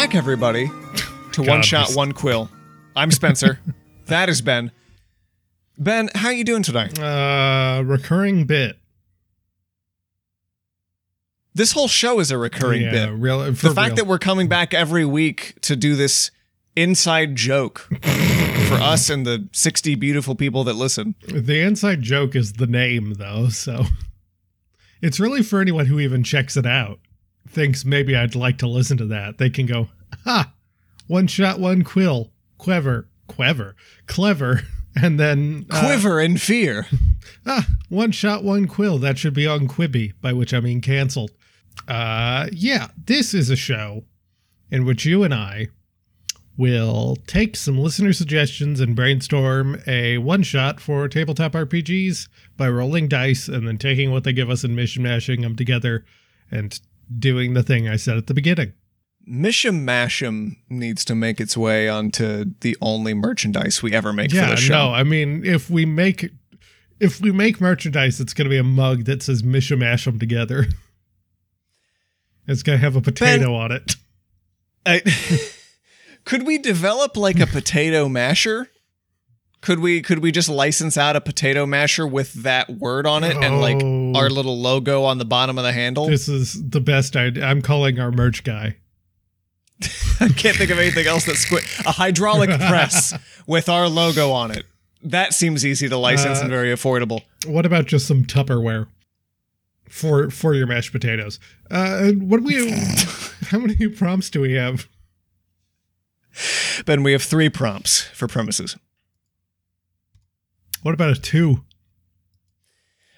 back, everybody, to God, One Shot, this- One Quill. I'm Spencer. that is Ben. Ben, how you doing today? Uh, recurring bit. This whole show is a recurring yeah, bit. Real, The fact real. that we're coming back every week to do this inside joke for us and the 60 beautiful people that listen. the inside joke is the name, though, so it's really for anyone who even checks it out. Thinks maybe I'd like to listen to that. They can go, ha, one shot, one quill, clever, clever, clever, and then uh, Quiver in fear. Ah, one shot, one quill. That should be on Quibi, by which I mean canceled. Uh, yeah, this is a show in which you and I will take some listener suggestions and brainstorm a one shot for tabletop RPGs by rolling dice and then taking what they give us and mishmashing them together and doing the thing I said at the beginning. Misham Masham needs to make its way onto the only merchandise we ever make yeah, for the show. no, I mean if we make if we make merchandise, it's gonna be a mug that says mishmash them together. It's gonna have a potato on it. I, could we develop like a potato masher? Could we could we just license out a potato masher with that word on it and like Oh. our little logo on the bottom of the handle? This is the best idea. I'm calling our merch guy. I can't think of anything else that's squi- a hydraulic press with our logo on it. That seems easy to license Uh, and very affordable. What about just some Tupperware for for your mashed potatoes? Uh, and what do we? how many prompts do we have? Ben, we have three prompts for premises. What about a two?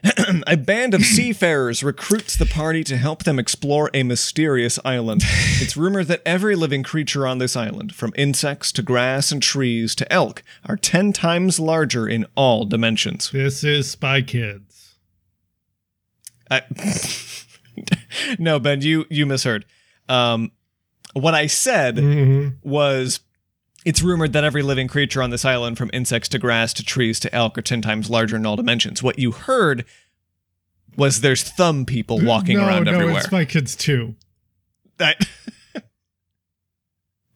a band of seafarers recruits the party to help them explore a mysterious island. It's rumored that every living creature on this island, from insects to grass and trees to elk, are 10 times larger in all dimensions. This is Spy Kids. I, no, Ben, you you misheard. Um, what I said Mhm. was it's rumored that every living creature on this island, from insects to grass to trees to elk, are 10 times larger in all dimensions. What you heard was there's thumb people uh, walking no, around no, everywhere. it's my Kids too. That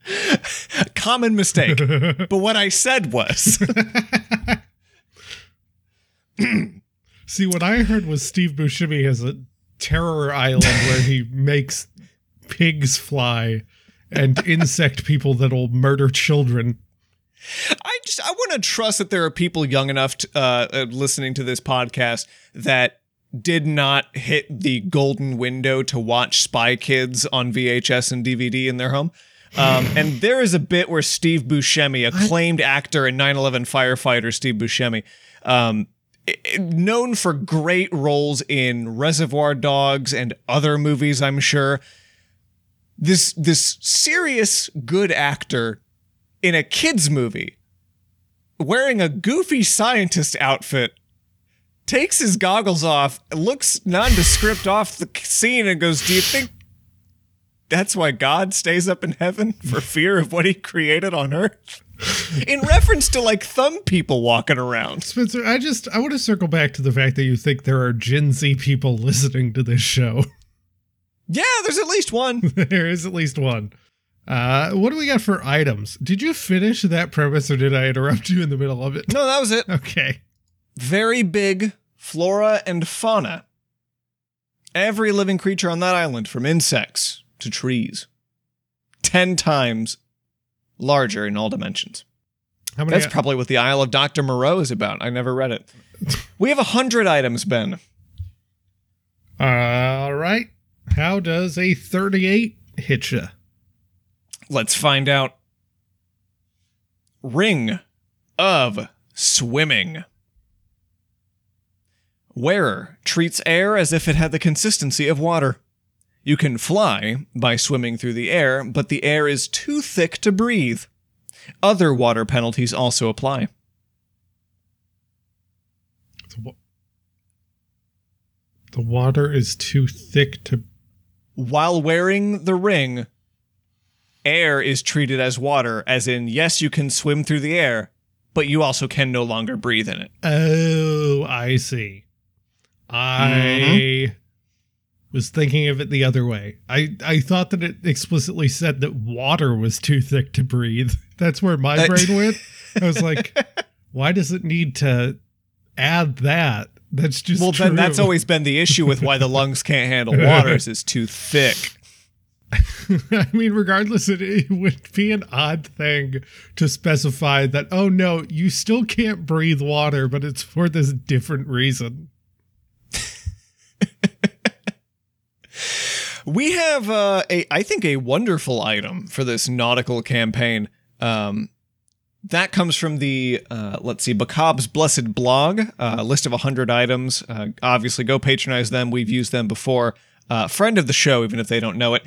common mistake. but what I said was See, what I heard was Steve Buscemi has a terror island where he makes pigs fly and insect people that'll murder children. I just I want to trust that there are people young enough to, uh, uh, listening to this podcast that did not hit the golden window to watch Spy Kids on VHS and DVD in their home. Um, and there is a bit where Steve Buscemi, acclaimed actor and 9/11 firefighter Steve Buscemi, um, known for great roles in Reservoir Dogs and other movies, I'm sure. This this serious good actor in a kids movie wearing a goofy scientist outfit takes his goggles off looks nondescript off the scene and goes do you think that's why god stays up in heaven for fear of what he created on earth in reference to like thumb people walking around Spencer, I just I want to circle back to the fact that you think there are Gen Z people listening to this show. Yeah there's at least one there is at least one. Uh, what do we got for items? Did you finish that premise or did I interrupt you in the middle of it? no that was it Okay. very big flora and fauna. Every living creature on that island, from insects to trees, 10 times larger in all dimensions. How many? That's probably what the Isle of Dr. Moreau is about. I never read it. We have a 100 items, Ben. All right. How does a 38 hit you? Let's find out. Ring of Swimming. Wearer treats air as if it had the consistency of water. You can fly by swimming through the air, but the air is too thick to breathe. Other water penalties also apply. The wa- The water is too thick to. While wearing the ring, air is treated as water, as in, yes, you can swim through the air, but you also can no longer breathe in it. Oh, I see. I mm-hmm. was thinking of it the other way. I, I thought that it explicitly said that water was too thick to breathe. That's where my brain went. I was like, why does it need to add that? That's just Well, then that's always been the issue with why the lungs can't handle water is it's too thick. I mean, regardless, it, it would be an odd thing to specify that, oh no, you still can't breathe water, but it's for this different reason. We have uh, a, I think, a wonderful item for this nautical campaign. Um, that comes from the, uh, let's see, Bacab's Blessed blog, uh, a list of 100 items. Uh, obviously, go patronize them. We've used them before. Uh, friend of the show, even if they don't know it.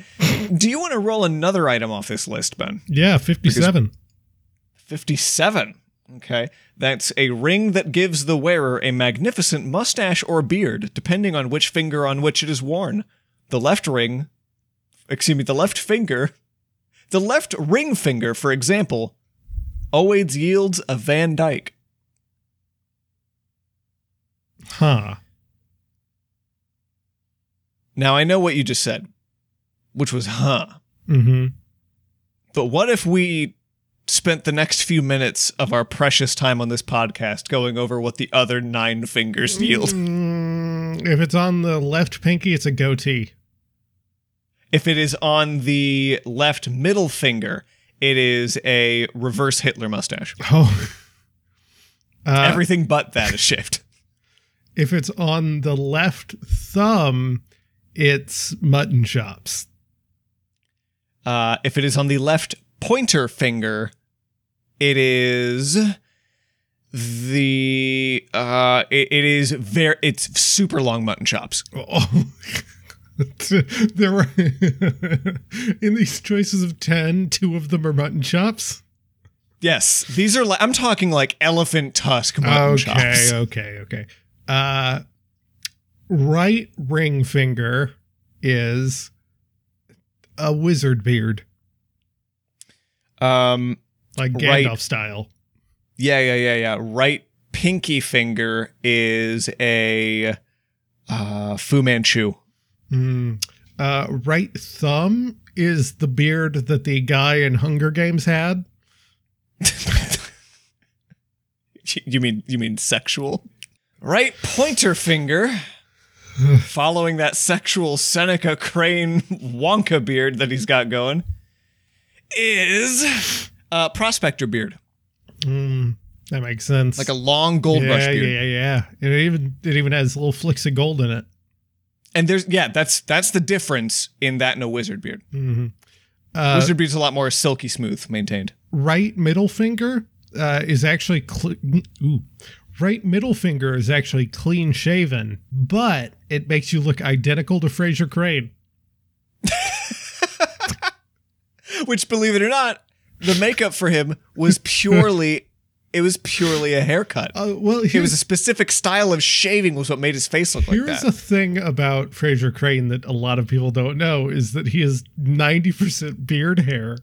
Do you want to roll another item off this list, Ben? Yeah, 57. 57. Okay. That's a ring that gives the wearer a magnificent mustache or beard, depending on which finger on which it is worn. The left ring, excuse me, the left finger, the left ring finger, for example, always yields a Van Dyke. Huh. Now, I know what you just said, which was, huh. Mm-hmm. But what if we spent the next few minutes of our precious time on this podcast going over what the other nine fingers yield? Mm, if it's on the left pinky, it's a goatee. If it is on the left middle finger, it is a reverse Hitler mustache. Oh. Uh, Everything but that is shaved. if it's on the left thumb, it's mutton chops. Uh, if it is on the left pointer finger, it is the uh, it, it is very it's super long mutton chops. Oh. there were in these choices of 10 two of them are mutton chops Yes, these are. Like, I'm talking like elephant tusk mutton okay chops. okay okay uh right ring finger is a wizard beard Um, like Right. gandalf style yeah, yeah, yeah, yeah. Right pinky finger is a uh, Fu Manchu. Mm. uh right thumb is the beard that the guy in hunger games had you mean you mean sexual? Right pointer finger, following that sexual Seneca Crane Wonka beard that he's got going, is uh, prospector beard, Mm, that makes sense like a long gold yeah, rush beard. Yeah, yeah, yeah. It even it even has little flicks of gold in it. And there's yeah, that's that's the difference in that and a wizard beard. hmm Uh, wizard beard's a lot more silky smooth, maintained. right middle finger uh, is actually cle ooh, right middle finger is actually clean shaven, but it makes you look identical to Frasier Crane. Which, believe it or not, the makeup for him was purely it was purely a haircut. Uh, well, It was a specific style of shaving was what made his face look like here's that. a thing about Frasier Crane that a lot of people don't know is that he has ninety percent beard hair.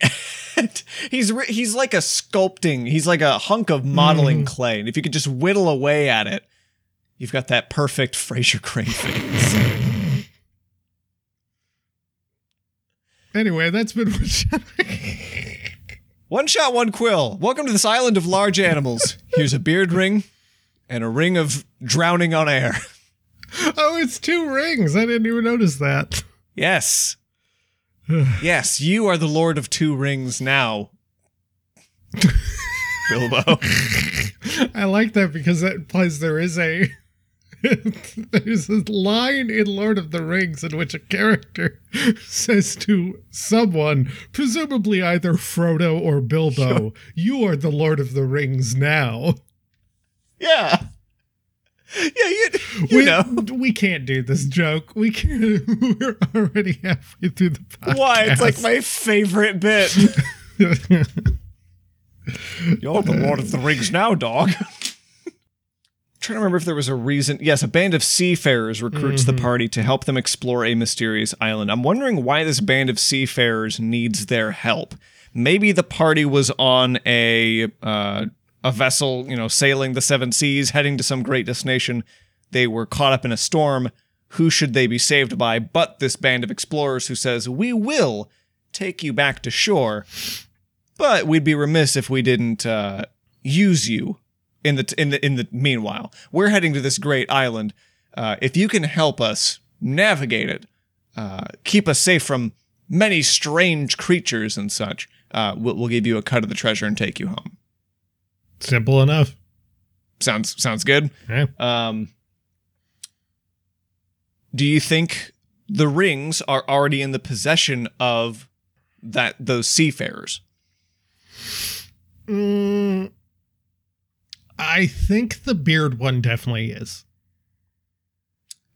he's re- he's like a sculpting. He's like a hunk of modeling clay, and if you could just whittle away at it, you've got that perfect Frasier Crane face. Anyway, that's been one shot, one quill. Welcome to this island of large animals. Here's a beard ring and a ring of drowning on air. oh, it's two rings. I didn't even notice that. Yes. yes, you are the Lord of Two Rings now. Bilbo. I like that because that implies there is a there's a line in Lord of the Rings in which a character says to someone, presumably either Frodo or Bilbo, "You are the Lord of the Rings now." Yeah. Yeah, you, you we, know. we can't do this joke. We can't. We're already halfway through the podcast. Why? It's like my favorite bit. You're the Lord of the Rings now, dog. Trying to remember if there was a reason. Yes, a band of seafarers recruits the party to help them explore a mysterious island. I'm wondering why this band of seafarers needs their help. Maybe the party was on a uh, a vessel, you know, sailing the seven seas, heading to some great destination. They were caught up in a storm, who should they be saved by but this band of explorers who says, We will take you back to shore, but we'd be remiss if we didn't uh, use you in the in the in the meanwhile. We're heading to this great island. Uh, if you can help us navigate it, uh, keep us safe from many strange creatures and such, uh, we'll, we'll give you a cut of the treasure and take you home. Simple enough. Sounds sounds good. Yeah. Um, do you think the rings are already in the possession of that those seafarers? Mm, I think the beard one definitely is.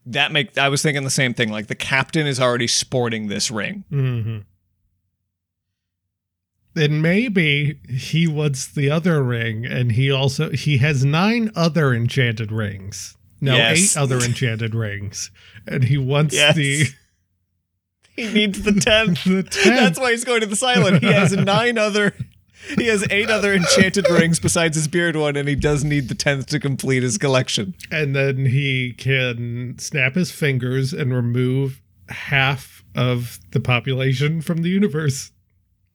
That make I was thinking the same thing. Like the captain is already sporting this ring. Mm-hmm. And maybe he wants the other ring, and he also he has nine other enchanted rings. No, Yes. eight other enchanted rings, and he wants Yes. the He needs the tenth. the tenth. That's why he's going to the silent. He has nine other. He has eight other enchanted rings besides his beard one, and he does need the tenth to complete his collection. and then he can snap his fingers and remove half of the population from the universe.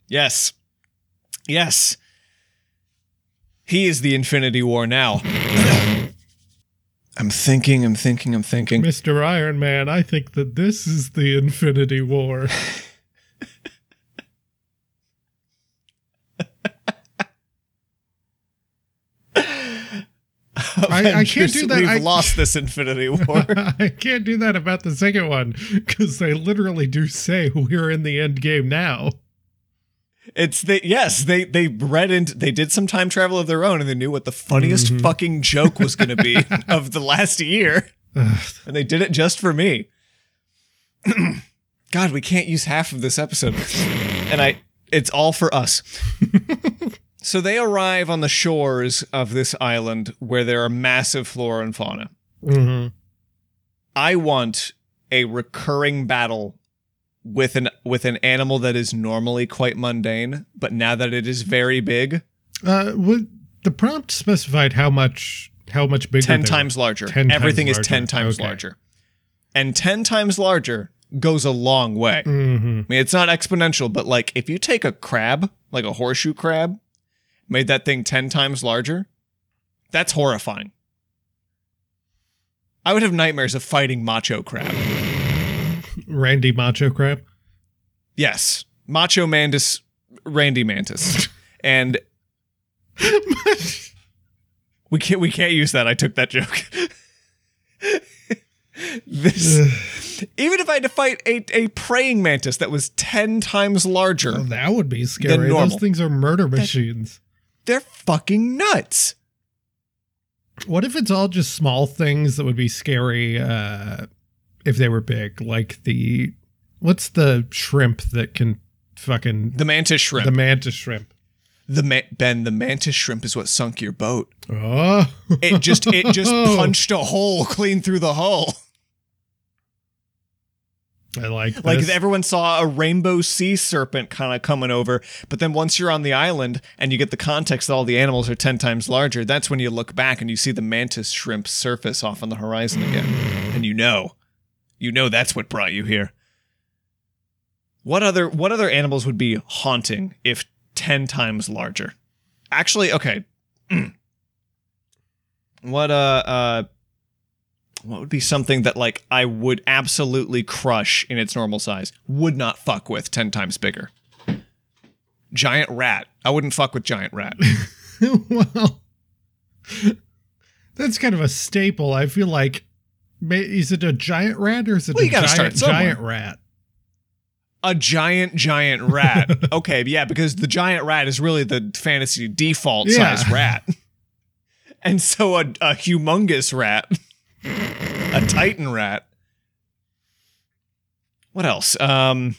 Yes. Yes. He is the Infinity War now. I'm thinking, I'm thinking, I'm thinking. Mr. Iron Man, I think that this is the Infinity War. I- I can't do that. We've I- lost this Infinity War. I can't do that about the second one because they literally do say we're in the end game now. it's the yes, they they read into they did some time travel of their own and they knew what the funniest Mhm. fucking joke was gonna be of the last year. And they did it just for me. God, we can't use half of this episode. And I it's all for us. so they arrive on the shores of this island where there are massive flora and fauna. mhm. I want a recurring battle with an with an animal that is normally quite mundane, but now that it is very big, Uh, would the prompt specified how much how much bigger? ten times larger. 10 times Everything is larger. ten times Okay. larger. And ten times larger goes a long way. Mhm. I mean, it's not exponential, but like if you take a crab, like a horseshoe crab, made that thing 10 times larger, that's horrifying. I would have nightmares of fighting Macho Crab. Randy Macho Crab. Yes, Macho Mantis, Randy Mantis. and we can't we can't use that. I took that joke. this even if I had to fight a, a praying mantis that was 10 times larger, Oh, that would be scary. normal. Those things are murder machines. They're fucking nuts. What if it's all just small things that would be scary uh, if they were big? Like the what's the shrimp that can fucking The mantis shrimp. the mantis shrimp? The Ben, the mantis shrimp is what sunk your boat. Oh, It just it just punched a hole clean through the hull. I like Like this. everyone saw a rainbow sea serpent kind of coming over, but then once you're on the island and you get the context that all the animals are 10 times larger, that's when you look back and you see the mantis shrimp surface off on the horizon again. And you know. You know that's what brought you here. What other what other animals would be haunting if 10 times larger? Actually, okay. what uh uh what would be something that like I would absolutely crush in its normal size? Would not fuck with 10 times bigger. Giant rat. I wouldn't fuck with giant rat. well, that's kind of a staple. I feel like is it a giant rat or is it Well, a giant, giant rat? a giant giant rat. okay, yeah, because the giant rat is really the fantasy default Yeah. size rat. And so a, a humongous rat, a titan rat. What else? Um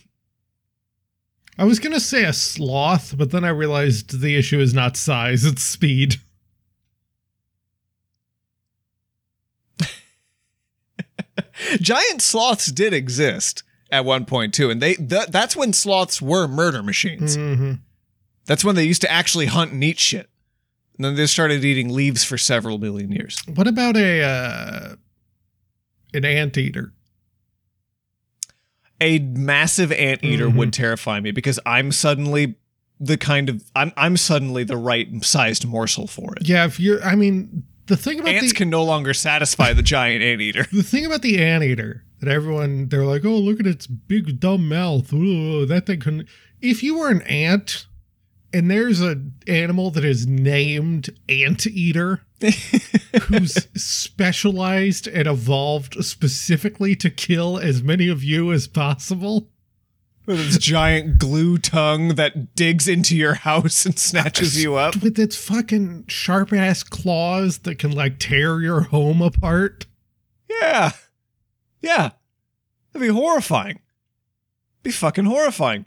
I was gonna say a sloth, but then I realized the issue is not size; it's speed. giant sloths did exist at one point too, and they th- that's when sloths were murder machines. hmm That's when they used to actually hunt and eat shit. And then they started eating leaves for several million years. What about a uh, an anteater? a massive anteater Mhm. would terrify me because I'm suddenly the kind of I'm I'm suddenly the right sized morsel for it. Yeah, if you're, I mean, the thing about Ants the can no longer satisfy the giant anteater. the thing about the anteater that everyone they're like, oh, look at its big dumb mouth. Ooh, that thing couldn't. If you were an ant, and there's an animal that is named anteater, who's specialized and evolved specifically to kill as many of you as possible. With its giant glue tongue that digs into your house and snatches you up. with its fucking sharp ass claws that can like tear your home apart. Yeah. Yeah. That'd be horrifying. Be fucking horrifying.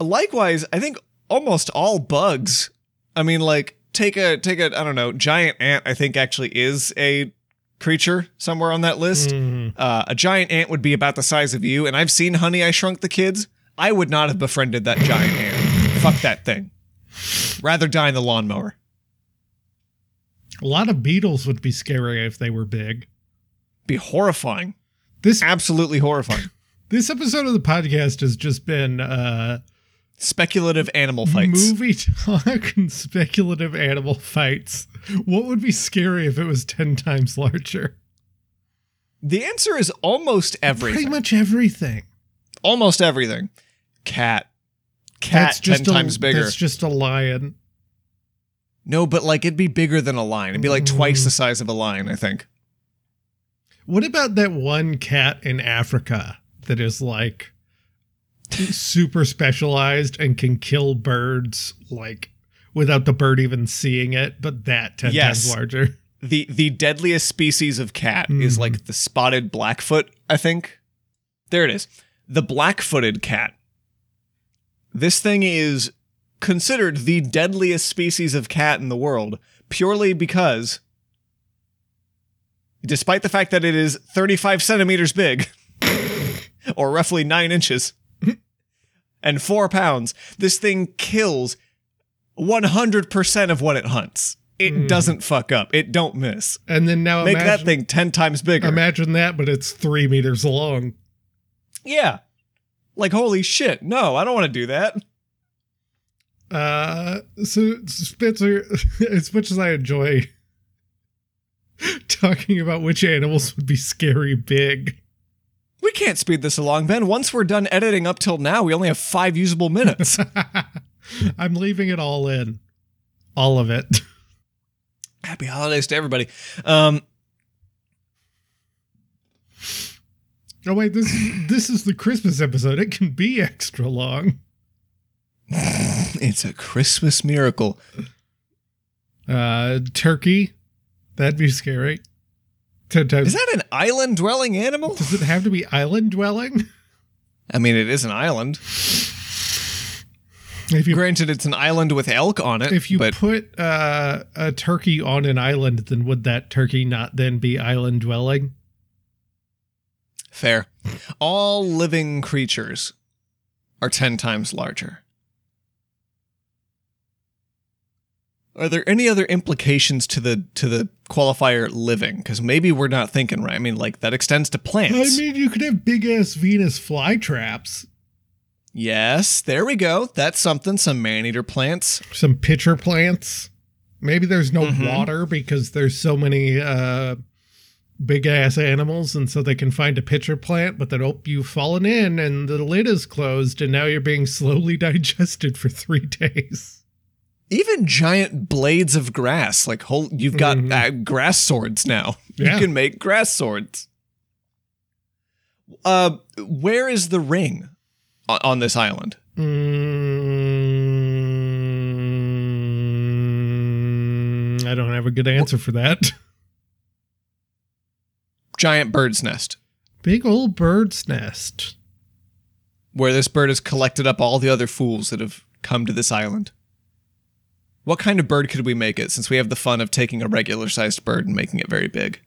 Likewise, I think almost all bugs. I mean, like, take a take a I don't know, giant ant, I think actually is a creature somewhere on that list. Mm. Uh, a giant ant would be about the size of you, and I've seen Honey I Shrunk the Kids. I would not have befriended that giant ant. Fuck that thing. Rather die in the lawnmower. A lot of beetles would be scary if they were big. Be horrifying. This Absolutely horrifying. this episode of the podcast has just been uh Speculative animal fights. movie talk and speculative animal fights. What would be scary if it was 10 times larger? The answer is almost everything. Pretty much everything. Almost everything. Cat. Cat ten a, times bigger. That's just a lion. no, but like it'd be bigger than a lion. It'd be like twice Mm. the size of a lion, I think. What about that one cat in Africa that is like super specialized and can kill birds like without the bird even seeing it, but that 10 Yes. times larger? The the deadliest species of cat is Mhm. like the spotted blackfoot, I think. There it is. The black-footed cat. This thing is considered the deadliest species of cat in the world purely because despite the fact that it is 35 centimeters big or roughly 9 inches and 4 pounds this thing kills 100% of what it hunts. It Mm. doesn't fuck up. It don't miss. And then now make imagine, that thing 10 times bigger. imagine that, but it's three meters long. yeah. Like holy shit no i don't want to do that. Uh, so Spencer, as much as I enjoy talking about which animals would be scary big, we can't speed this along ben once we're done editing up till now we only have five usable minutes I'm leaving it all in, all of it. happy holidays to everybody um Oh wait, this this is the Christmas episode. It can be extra long. it's a christmas miracle Uh, turkey, that'd be scary. Ten times. is that an island dwelling animal Does it have to be island dwelling? i mean it is an island If you granted it's an island with elk on it if you put uh, a turkey on an island, then would that turkey not then be island dwelling? fair all living creatures are 10 times larger Are there any other implications to the to the qualifier living? Because maybe we're not thinking right. I mean, like that extends to plants. I mean, you could have big ass Venus flytraps, yes, there we go. That's something. Some man-eater plants. some pitcher plants. Maybe there's no Mhm. water because there's so many uh, big ass animals, and so they can find a pitcher plant, but then oh, you've fallen in and the lid is closed, and now you're being slowly digested for three days. Even giant blades of grass. Like whole, you've got Mhm. uh, grass swords now. Yeah. You can make grass swords. Uh, where is the ring on, on this island? Mm, I don't have a good answer for that. Giant bird's nest. Big old bird's nest. where this bird has collected up all the other fools that have come to this island. What kind of bird could we make it since we have the fun of taking a regular sized bird and making it very big?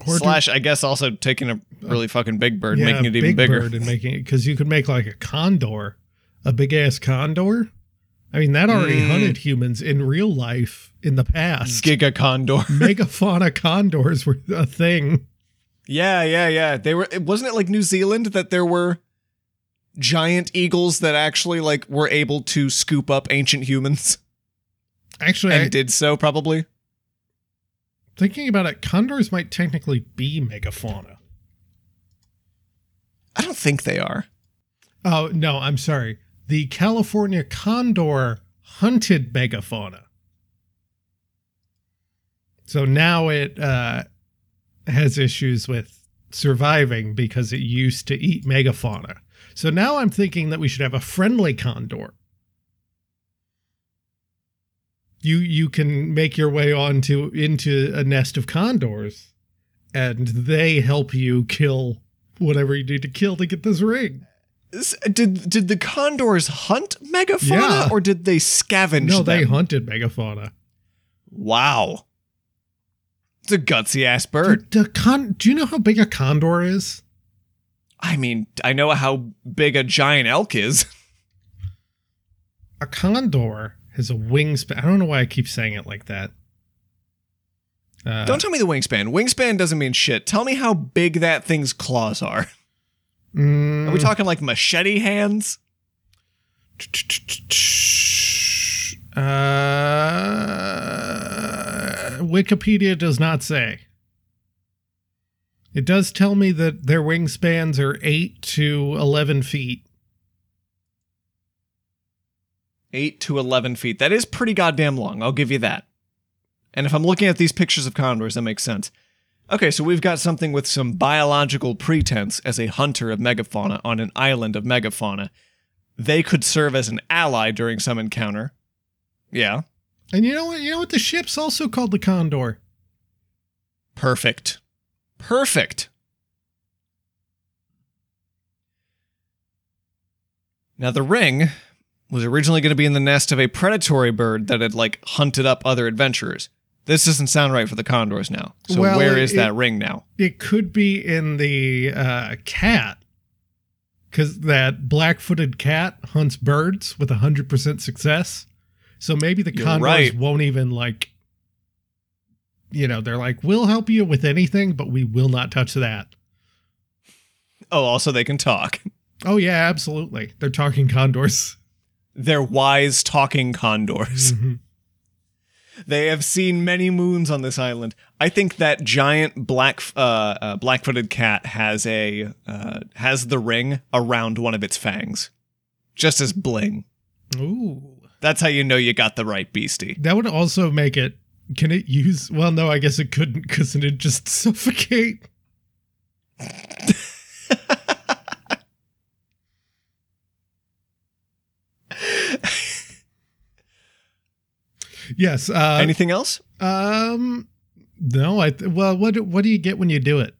Or do- Slash, I guess also taking a really fucking big bird, Yeah, making it even big bigger. bird and making it because you could make like a condor, a big ass condor. I mean, that already Mm. hunted humans in real life in the past. Giga condor. Megafauna condors were a thing. Yeah, yeah, yeah. They were. Wasn't it like New Zealand that there were giant eagles that actually like were able to scoop up ancient humans Actually, and I, did so probably. thinking about it, condors might technically be megafauna. I don't think they are. Oh, no, I'm sorry. The California condor hunted megafauna. So now it uh, has issues with surviving because it used to eat megafauna. So now I'm thinking that we should have a friendly condor. You you can make your way onto into a nest of condors, and they help you kill whatever you need to kill to get this ring. Did did the condors hunt megafauna Yeah. or did they scavenge No, they hunted megafauna. Wow. It's a gutsy ass bird. The con- do you know how big a condor is? I mean, I know how big a giant elk is. A condor has a wingspan. I don't know why I keep saying it like that. Uh, Don't tell me the wingspan. Wingspan doesn't mean shit. Tell me how big that thing's claws are. mm, Are we talking like machete hands? Uh, Wikipedia does not say. It does tell me that their wingspans are 8 to 11 feet. 8 to 11 feet. That is pretty goddamn long. I'll give you that. And if I'm looking at these pictures of condors, that makes sense. Okay, so we've got something with some biological pretense as a hunter of megafauna on an island of megafauna. They could serve as an ally during some encounter. Yeah, And you know what? You know what? The ship's also called the Condor. perfect. Perfect. Now, the ring was originally going to be in the nest of a predatory bird that had, like, hunted up other adventurers. This doesn't sound right for the condors now. So, Well, where is it- that ring now? It could be in the uh, cat, because that black-footed cat hunts birds with hundred percent success. So maybe the You're condors right. won't even like. You know, they're like, "We'll help you with anything, but we will not touch that." Oh, also, they can talk. Oh yeah, absolutely. They're talking condors. They're wise talking condors. Mhm. They have seen many moons on this island. I think that giant black uh, uh, black-footed cat has a uh, has the ring around one of its fangs, just as bling. Ooh, That's how you know you got the right beastie. that would also make it. Can it use? Well, no, I guess it couldn't because it'd just suffocate. yes. Uh, Anything else? um. No, I. Th- well, what do- what do you get when you do it?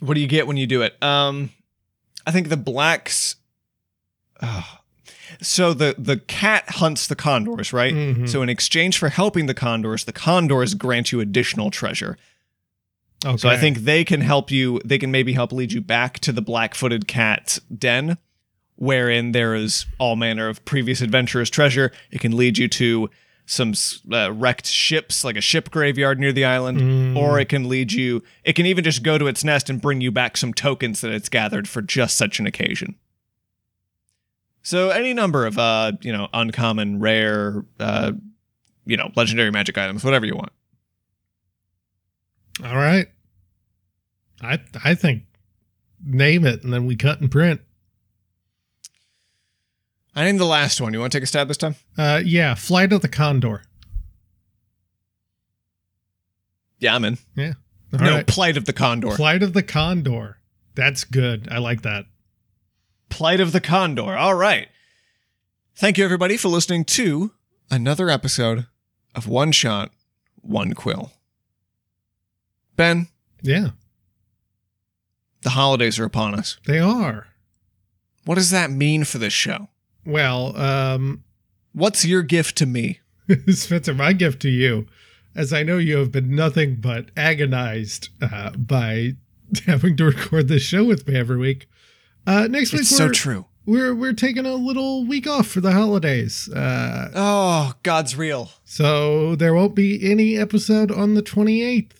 What do you get when you do it? Um, I think the blacks. Oh. So the the cat hunts the condors, right? Mhm. So in exchange for helping the condors, the condors grant you additional treasure. Okay. So I think they can help you. They can maybe help lead you back to the black-footed cat den, wherein there is all manner of previous adventurers' treasure. It can lead you to some uh, wrecked ships, like a ship graveyard near the island, Mm. or it can lead you. It can even just go to its nest and bring you back some tokens that it's gathered for just such an occasion. So any number of uh, you know, uncommon, rare, uh, you know, legendary magic items, whatever you want. All right. I I think name it and then we cut and print. I named the last one. You want to take a stab this time? Uh, yeah, Flight of the Condor. Yeah, I'm in. All no, right. Plight of the Condor. Flight of the Condor. That's good. I like that. Plight of the Condor. All right. Thank you, everybody, for listening to another episode of One Shot, One Quill. Ben, Yeah, the holidays are upon us. they are. What does that mean for this show? Well, um, What's your gift to me? Spencer, my gift to you, as I know you have been nothing but agonized uh, by having to record this show with me every week. Uh, next week It's we're, so true. we're we're taking a little week off for the holidays. Uh, Oh, God's real. So there won't be any episode on the 28th.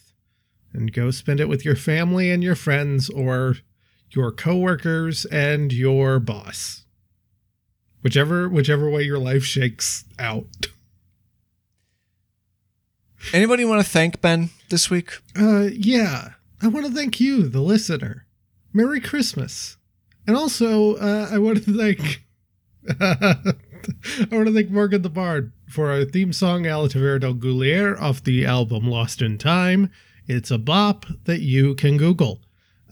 and go spend it with your family and your friends or your coworkers and your boss. Whichever whichever way your life shakes out. Anybody want to thank Ben this week? Uh yeah. I want to thank you, the listener. Merry Christmas. And also, uh, I want to thank I want to thank Morgan the Bard for our theme song Alitaver del Goulier off the album Lost in Time. It's a bop that you can Google.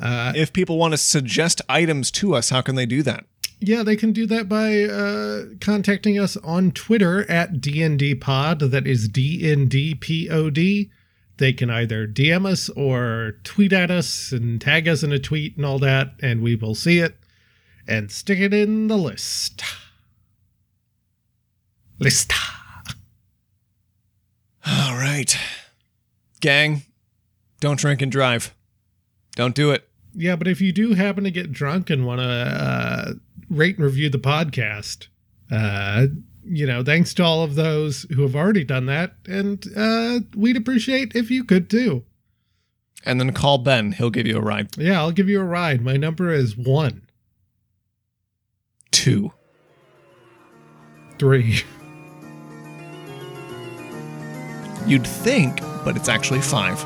Uh, If people want to suggest items to us, how can they do that? yeah, they can do that by uh, contacting us on Twitter at DNDpod. That is DNDPOD. They can either DM us or tweet at us and tag us in a tweet and all that, and we will see it and stick it in the list. List. All right. Gang, don't drink and drive. Don't do it. Yeah, but if you do happen to get drunk and want to uh, rate and review the podcast, uh, you know, thanks to all of those who have already done that, and uh, we'd appreciate if you could too. And then call Ben. He'll give you a ride. Yeah, I'll give you a ride. My number is one, Two. three. You'd think, but it's actually five.